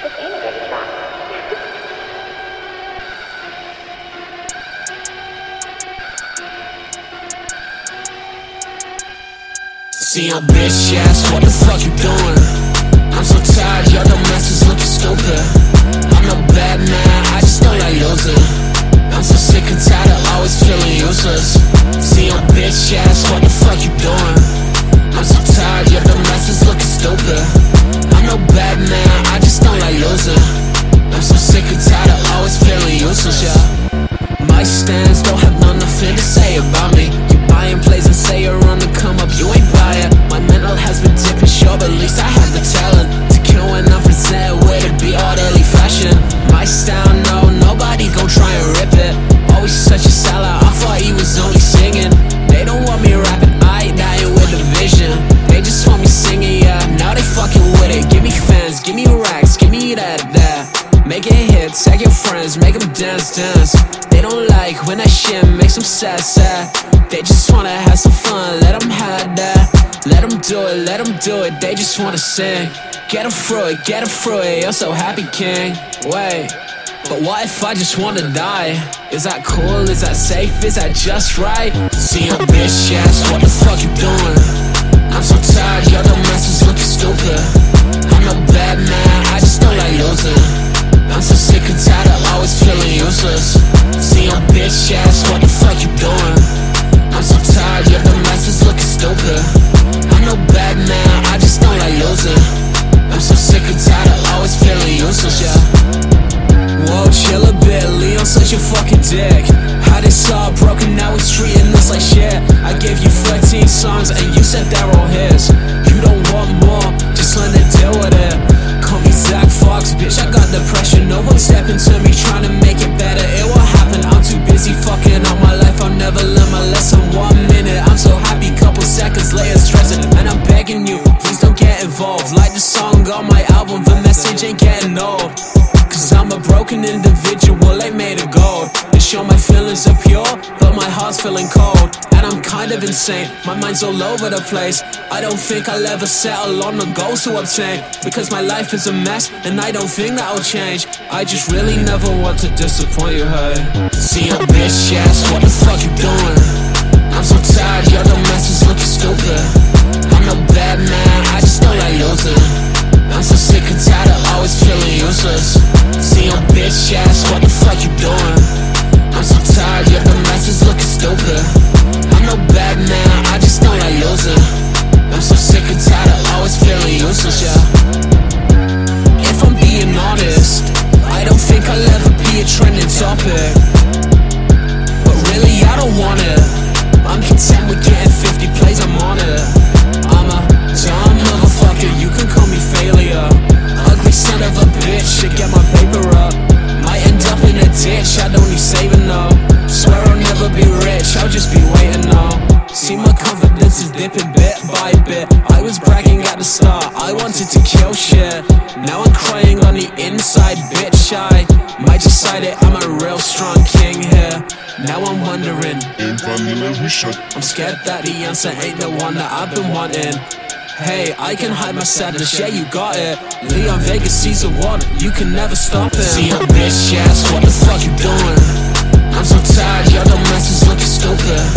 See a bitch ass, what the fuck you doing? I'm so tired, your dumb messes Make it hit, tag your friends, make them dance, dance. They don't like when that shit makes them sad, sad. They just wanna have some fun, let them have that. Let them do it, let them do it, they just wanna sing. Get them through it, get them through it, you're so happy, king. Wait. But what if I just wanna die? Is that cool? Is that safe? Is that just right? See a bitch ass, what the fuck you doing? I'm so tired, your dumb messes looking said they're all his. You don't want more, just learn to deal with it. Call me Zach Fox, bitch, I got depression. No one stepping to me trying to make it better. It will happen, I'm too busy fucking up my life. I'll never learn my lesson. One minute, I'm so happy, couple seconds later, stressing. And I'm begging you, please don't get involved. Like the song on my album, the message ain't getting old. Cause I'm a broken individual, ain't made of gold. They show my feelings are pure, heart's feeling cold. And I'm kind of insane, my mind's all over the place. I don't think I'll ever settle on the goals to obtain. Because my life is a mess, and I don't think that'll change. I just really never want to disappoint you, hey. See a bitch ass, what the fuck you doing? I'm so tired, your dumb messes looking stupid. Topic. But really, I don't want it. I'm content with getting 50 plays, I'm on it. Wanted to kill shit. Now I'm crying on the inside, bitch. I might decide it, I'm a real strong king here. Now I'm wondering, I'm scared that the answer ain't the one that I've been wanting. Hey, I can hide my sadness, yeah, you got it. Leon Vegas the one, you can never stop it. See a bitch ass, what the fuck you doing? I'm so tired, your dumb messes looking stupid.